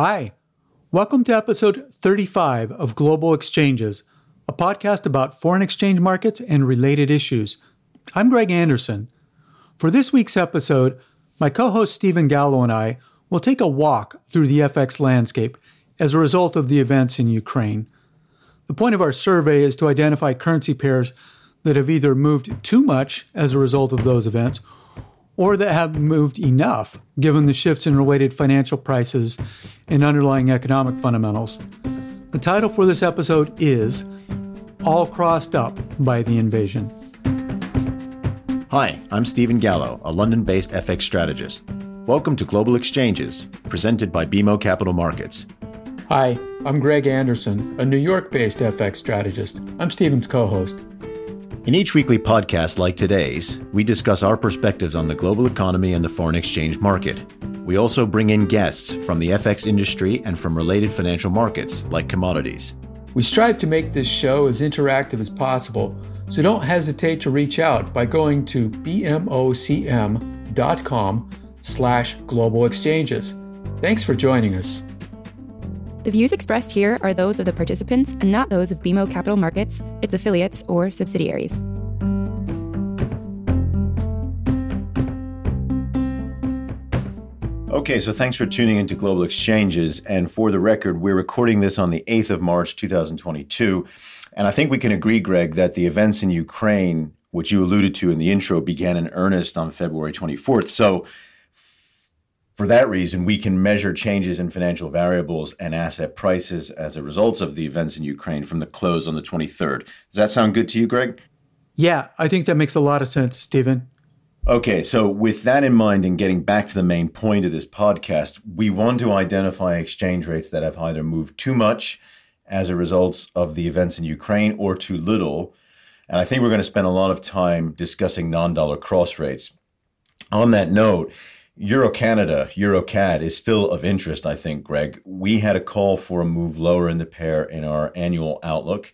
Hi, welcome to episode 35 of Global Exchanges, a podcast about foreign exchange markets and related issues. I'm Greg Anderson. For this week's episode, my co host Stephen Gallo and I will take a walk through the FX landscape as a result of the events in Ukraine. The point of our survey is to identify currency pairs that have either moved too much as a result of those events or that have moved enough given the shifts in related financial prices and underlying economic fundamentals. The title for this episode is All Crossed Up by the Invasion. Hi, I'm Stephen Gallo, a London based FX strategist. Welcome to Global Exchanges, presented by BMO Capital Markets. Hi, I'm Greg Anderson, a New York based FX strategist. I'm Stephen's co host. In each weekly podcast like today's, we discuss our perspectives on the global economy and the foreign exchange market. We also bring in guests from the FX industry and from related financial markets like commodities. We strive to make this show as interactive as possible so don't hesitate to reach out by going to bmocm.com slash global exchanges. Thanks for joining us. The views expressed here are those of the participants and not those of BMO Capital Markets, its affiliates, or subsidiaries. Okay, so thanks for tuning into Global Exchanges. And for the record, we're recording this on the 8th of March, 2022. And I think we can agree, Greg, that the events in Ukraine, which you alluded to in the intro, began in earnest on February 24th. So, for that reason, we can measure changes in financial variables and asset prices as a result of the events in Ukraine from the close on the 23rd. Does that sound good to you, Greg? Yeah, I think that makes a lot of sense, Stephen. Okay, so with that in mind and getting back to the main point of this podcast, we want to identify exchange rates that have either moved too much as a result of the events in Ukraine or too little. And I think we're going to spend a lot of time discussing non dollar cross rates. On that note, Euro Canada, Euro CAD is still of interest, I think, Greg. We had a call for a move lower in the pair in our annual outlook.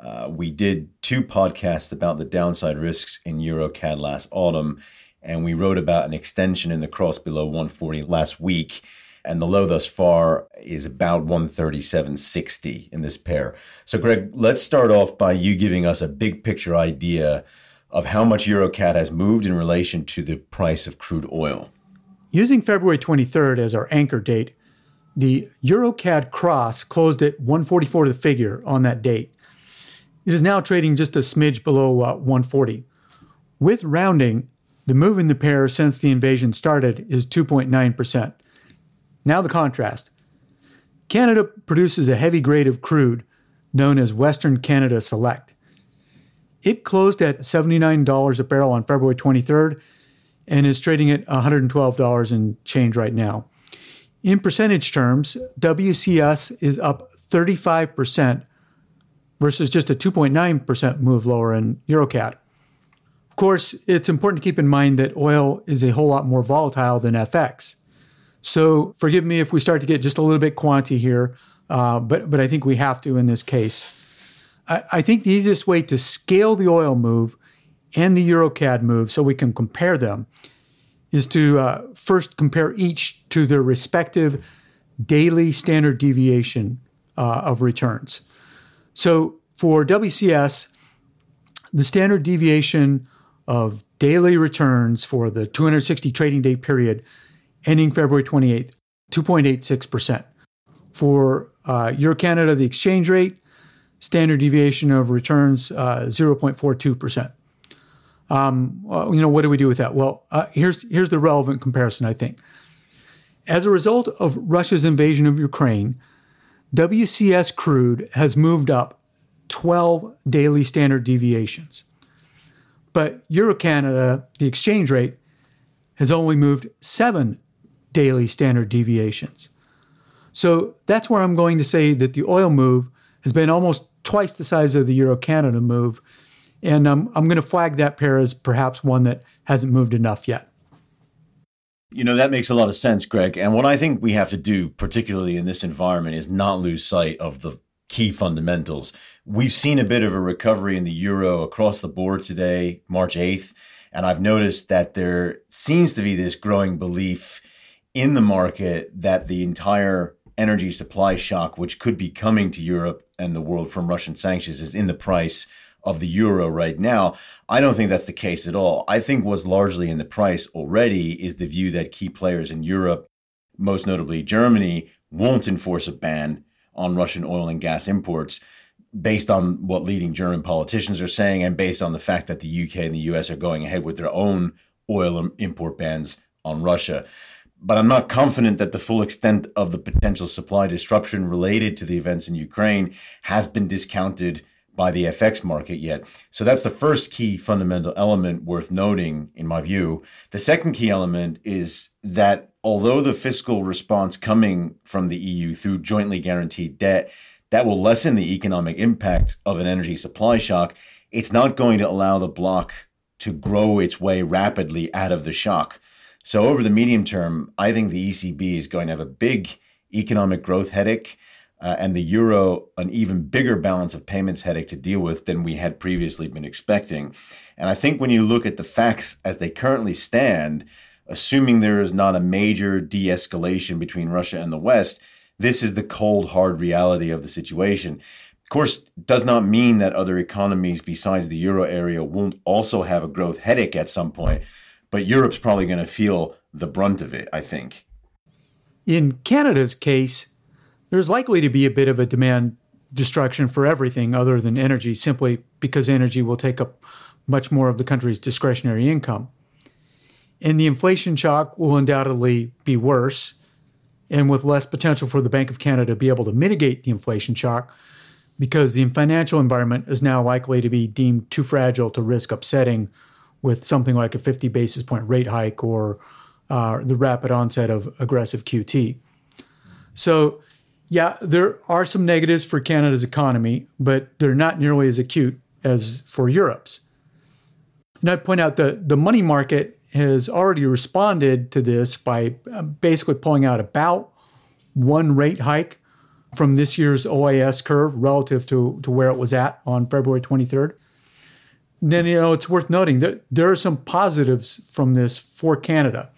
Uh, we did two podcasts about the downside risks in Euro CAD last autumn, and we wrote about an extension in the cross below 140 last week and the low thus far is about 137.60 in this pair. So, Greg, let's start off by you giving us a big picture idea of how much EuroCAD has moved in relation to the price of crude oil. Using February 23rd as our anchor date, the EuroCAD cross closed at 144 to the figure on that date. It is now trading just a smidge below uh, 140. With rounding, the move in the pair since the invasion started is 2.9%. Now, the contrast Canada produces a heavy grade of crude known as Western Canada Select. It closed at $79 a barrel on February 23rd and is trading at $112 and change right now. In percentage terms, WCS is up 35% versus just a 2.9% move lower in EuroCAD. Of course, it's important to keep in mind that oil is a whole lot more volatile than FX. So forgive me if we start to get just a little bit quantity here, uh, but but I think we have to in this case. I, I think the easiest way to scale the oil move and the EuroCAD move, so we can compare them, is to uh, first compare each to their respective daily standard deviation uh, of returns. So for WCS, the standard deviation of daily returns for the 260 trading day period ending February 28th, 2.86%. For uh, Euro Canada, the exchange rate, standard deviation of returns, uh, 0.42%. Um, well, you know, what do we do with that? Well, uh, here's, here's the relevant comparison, I think. As a result of Russia's invasion of Ukraine, WCS crude has moved up 12 daily standard deviations. But Euro Canada, the exchange rate, has only moved seven daily standard deviations. So that's where I'm going to say that the oil move has been almost twice the size of the Euro Canada move. And um, I'm going to flag that pair as perhaps one that hasn't moved enough yet. You know, that makes a lot of sense, Greg. And what I think we have to do, particularly in this environment, is not lose sight of the key fundamentals. We've seen a bit of a recovery in the euro across the board today, March 8th. And I've noticed that there seems to be this growing belief in the market that the entire energy supply shock, which could be coming to Europe and the world from Russian sanctions, is in the price of the euro right now. I don't think that's the case at all. I think what's largely in the price already is the view that key players in Europe, most notably Germany, won't enforce a ban on Russian oil and gas imports based on what leading German politicians are saying and based on the fact that the UK and the US are going ahead with their own oil import bans on Russia. But I'm not confident that the full extent of the potential supply disruption related to the events in Ukraine has been discounted by the FX market yet. So that's the first key fundamental element worth noting, in my view. The second key element is that although the fiscal response coming from the EU through jointly guaranteed debt that will lessen the economic impact of an energy supply shock, it's not going to allow the bloc to grow its way rapidly out of the shock. So over the medium term, I think the ECB is going to have a big economic growth headache. Uh, and the euro an even bigger balance of payments headache to deal with than we had previously been expecting. And I think when you look at the facts as they currently stand, assuming there is not a major de escalation between Russia and the West, this is the cold, hard reality of the situation. Of course, does not mean that other economies besides the euro area won't also have a growth headache at some point, but Europe's probably going to feel the brunt of it, I think. In Canada's case, there's likely to be a bit of a demand destruction for everything other than energy, simply because energy will take up much more of the country's discretionary income. And the inflation shock will undoubtedly be worse and with less potential for the Bank of Canada to be able to mitigate the inflation shock because the financial environment is now likely to be deemed too fragile to risk upsetting with something like a 50 basis point rate hike or uh, the rapid onset of aggressive QT. So, yeah, there are some negatives for Canada's economy, but they're not nearly as acute as for Europe's. And I'd point out that the money market has already responded to this by uh, basically pulling out about one rate hike from this year's OIS curve relative to, to where it was at on February 23rd. Then, you know, it's worth noting that there are some positives from this for Canada.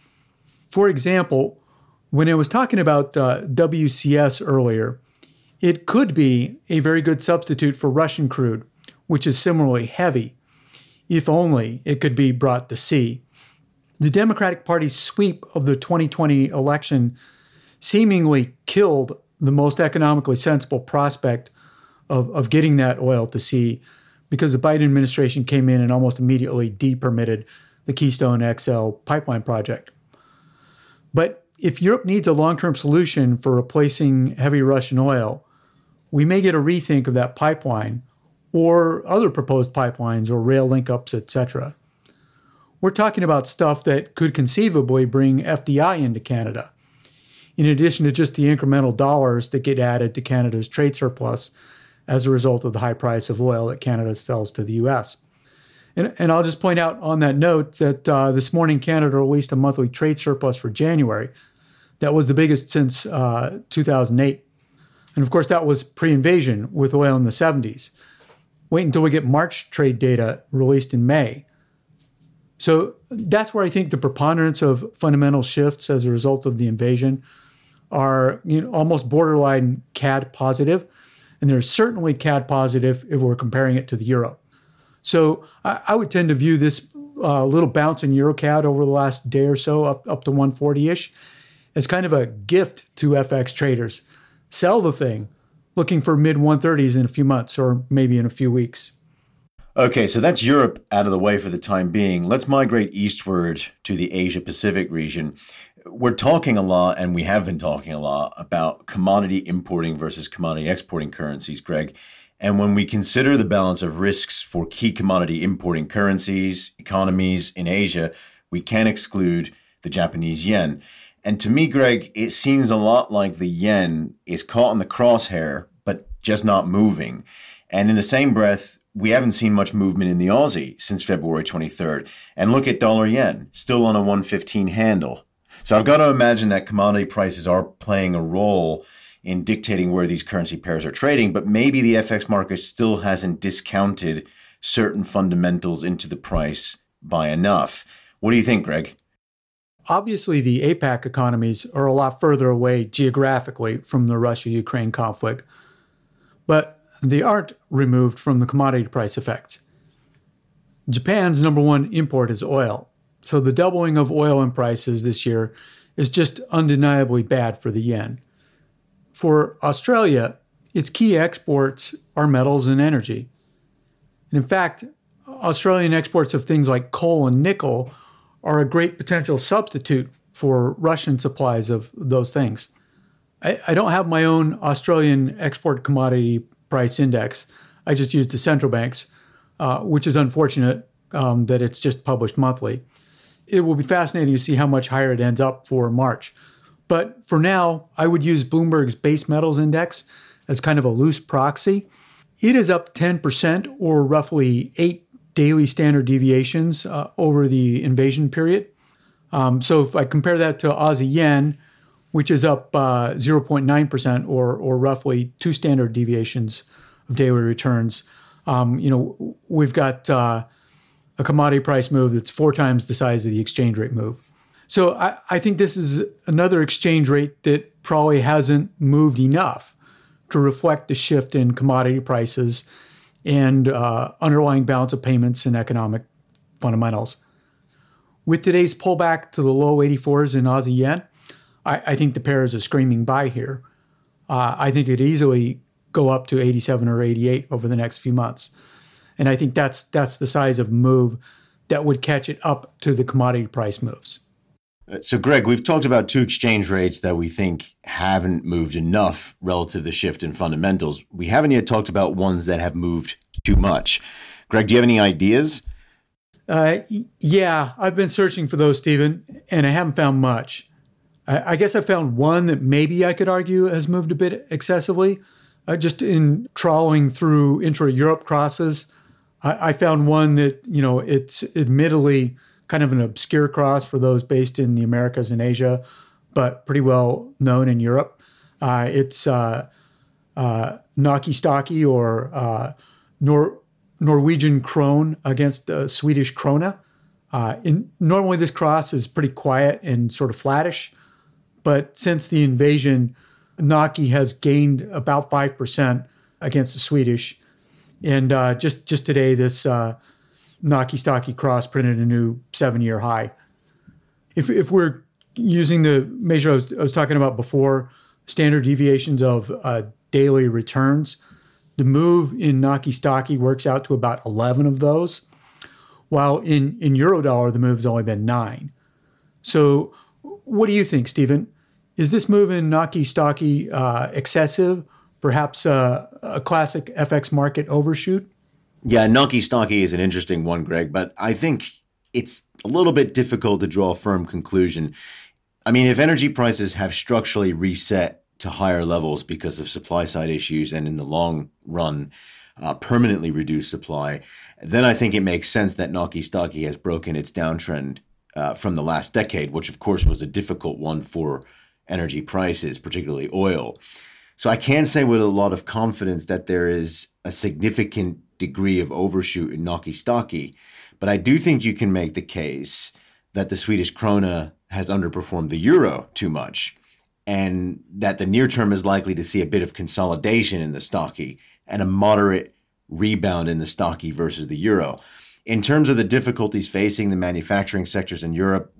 For example, when I was talking about uh, WCS earlier, it could be a very good substitute for Russian crude, which is similarly heavy, if only it could be brought to sea the Democratic Party's sweep of the 2020 election seemingly killed the most economically sensible prospect of, of getting that oil to sea because the Biden administration came in and almost immediately depermitted the Keystone XL pipeline project. But if Europe needs a long term solution for replacing heavy Russian oil, we may get a rethink of that pipeline or other proposed pipelines or rail link ups, etc we're talking about stuff that could conceivably bring FDI into Canada, in addition to just the incremental dollars that get added to Canada's trade surplus as a result of the high price of oil that Canada sells to the US. And, and I'll just point out on that note that uh, this morning Canada released a monthly trade surplus for January that was the biggest since uh, 2008. And of course, that was pre invasion with oil in the 70s. Wait until we get March trade data released in May. So that's where I think the preponderance of fundamental shifts as a result of the invasion are you know, almost borderline CAD positive. and they're certainly CAD positive if we're comparing it to the euro. So I, I would tend to view this uh, little bounce in EuroCAD over the last day or so, up up to 140 ish, as kind of a gift to FX traders. Sell the thing, looking for mid 130s in a few months or maybe in a few weeks. Okay, so that's Europe out of the way for the time being. Let's migrate eastward to the Asia Pacific region. We're talking a lot, and we have been talking a lot about commodity importing versus commodity exporting currencies, Greg. And when we consider the balance of risks for key commodity importing currencies, economies in Asia, we can't exclude the Japanese yen. And to me, Greg, it seems a lot like the yen is caught in the crosshair, but just not moving. And in the same breath, we haven't seen much movement in the Aussie since February 23rd. And look at dollar yen, still on a 115 handle. So I've got to imagine that commodity prices are playing a role in dictating where these currency pairs are trading, but maybe the FX market still hasn't discounted certain fundamentals into the price by enough. What do you think, Greg? Obviously the APAC economies are a lot further away geographically from the Russia Ukraine conflict, but they aren't removed from the commodity price effects. Japan's number one import is oil, so the doubling of oil in prices this year is just undeniably bad for the yen. For Australia, its key exports are metals and energy. And in fact, Australian exports of things like coal and nickel are a great potential substitute for Russian supplies of those things. I, I don't have my own Australian export commodity price index. I just use the central banks, uh, which is unfortunate um, that it's just published monthly. It will be fascinating to see how much higher it ends up for March. But for now, I would use Bloomberg's base metals index as kind of a loose proxy. It is up 10% or roughly eight daily standard deviations uh, over the invasion period. Um, so if I compare that to Aussie yen, which is up uh, 0.9% or, or roughly two standard deviations of daily returns, um, you know, we've got uh, a commodity price move that's four times the size of the exchange rate move. So I, I think this is another exchange rate that probably hasn't moved enough to reflect the shift in commodity prices and uh, underlying balance of payments and economic fundamentals. With today's pullback to the low 84s in Aussie yen, I, I think the pair is a screaming buy here. Uh, I think it easily go up to 87 or 88 over the next few months, and I think that's that's the size of move that would catch it up to the commodity price moves. So, Greg, we've talked about two exchange rates that we think haven't moved enough relative to the shift in fundamentals. We haven't yet talked about ones that have moved too much. Greg, do you have any ideas? Uh, yeah, I've been searching for those, Stephen, and I haven't found much. I, I guess I found one that maybe I could argue has moved a bit excessively. Uh, just in trawling through intra Europe crosses, I, I found one that, you know, it's admittedly kind of an obscure cross for those based in the Americas and Asia, but pretty well known in Europe. Uh, it's uh, uh, Naki Stocky or uh, Nor- Norwegian krone against the Swedish krona. Uh, in, normally, this cross is pretty quiet and sort of flattish, but since the invasion, Naki has gained about five percent against the Swedish. And uh, just just today, this uh, Naki Stocky Cross printed a new seven year high. If, if we're using the measure I was, I was talking about before, standard deviations of uh, daily returns, the move in Naki Stocky works out to about 11 of those, while in, in Eurodollar, the move has only been nine. So, what do you think, Stephen? Is this move in Naki Stocky uh, excessive? Perhaps uh, a classic FX market overshoot? Yeah, Naki Stocky is an interesting one, Greg, but I think it's a little bit difficult to draw a firm conclusion. I mean, if energy prices have structurally reset to higher levels because of supply side issues and in the long run, uh, permanently reduced supply, then I think it makes sense that Naki Stocky has broken its downtrend uh, from the last decade, which of course was a difficult one for energy prices, particularly oil. So I can say with a lot of confidence that there is a significant degree of overshoot in Naki Stocky. But I do think you can make the case that the Swedish krona has underperformed the euro too much and that the near term is likely to see a bit of consolidation in the stocky and a moderate rebound in the stocky versus the euro. In terms of the difficulties facing the manufacturing sectors in Europe,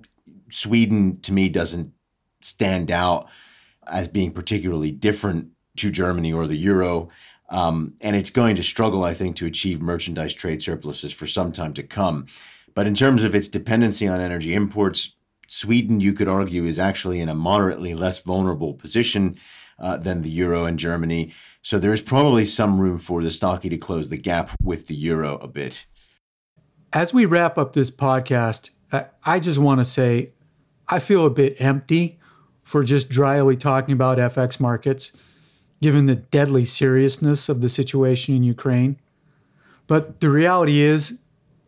Sweden to me doesn't stand out as being particularly different to Germany or the euro. Um, and it's going to struggle, I think, to achieve merchandise trade surpluses for some time to come. But in terms of its dependency on energy imports, Sweden, you could argue, is actually in a moderately less vulnerable position uh, than the euro and Germany. So there is probably some room for the stocky to close the gap with the euro a bit. As we wrap up this podcast, I just want to say I feel a bit empty for just dryly talking about FX markets given the deadly seriousness of the situation in Ukraine. But the reality is,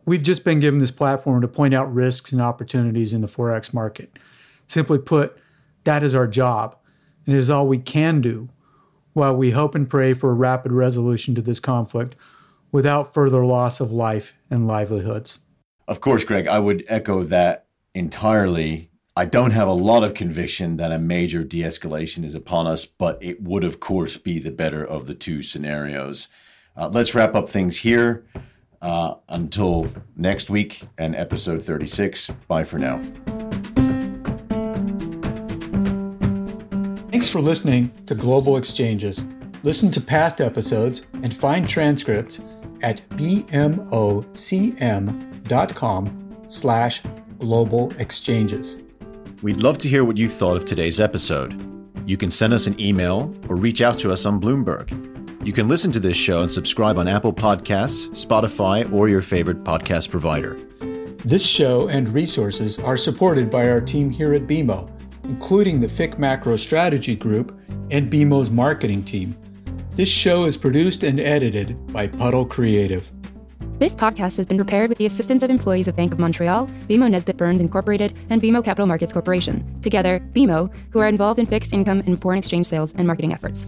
we've just been given this platform to point out risks and opportunities in the Forex market. Simply put, that is our job, and it is all we can do while we hope and pray for a rapid resolution to this conflict without further loss of life and livelihoods. Of course, Greg, I would echo that entirely. I don't have a lot of conviction that a major de escalation is upon us, but it would, of course, be the better of the two scenarios. Uh, let's wrap up things here. Uh, until next week and episode 36. Bye for now. Thanks for listening to Global Exchanges. Listen to past episodes and find transcripts at bmocm.com slash global exchanges. We'd love to hear what you thought of today's episode. You can send us an email or reach out to us on Bloomberg. You can listen to this show and subscribe on Apple Podcasts, Spotify, or your favorite podcast provider. This show and resources are supported by our team here at BMO, including the FIC Macro Strategy Group and BMO's marketing team. This show is produced and edited by Puddle Creative. This podcast has been prepared with the assistance of employees of Bank of Montreal, BMO Nesbitt Burns Incorporated, and BMO Capital Markets Corporation. Together, BMO, who are involved in fixed income and foreign exchange sales and marketing efforts.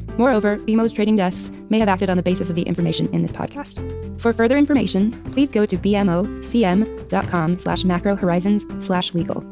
Moreover, BMO's trading desks may have acted on the basis of the information in this podcast. For further information, please go to bmocm.com slash macro horizons slash legal.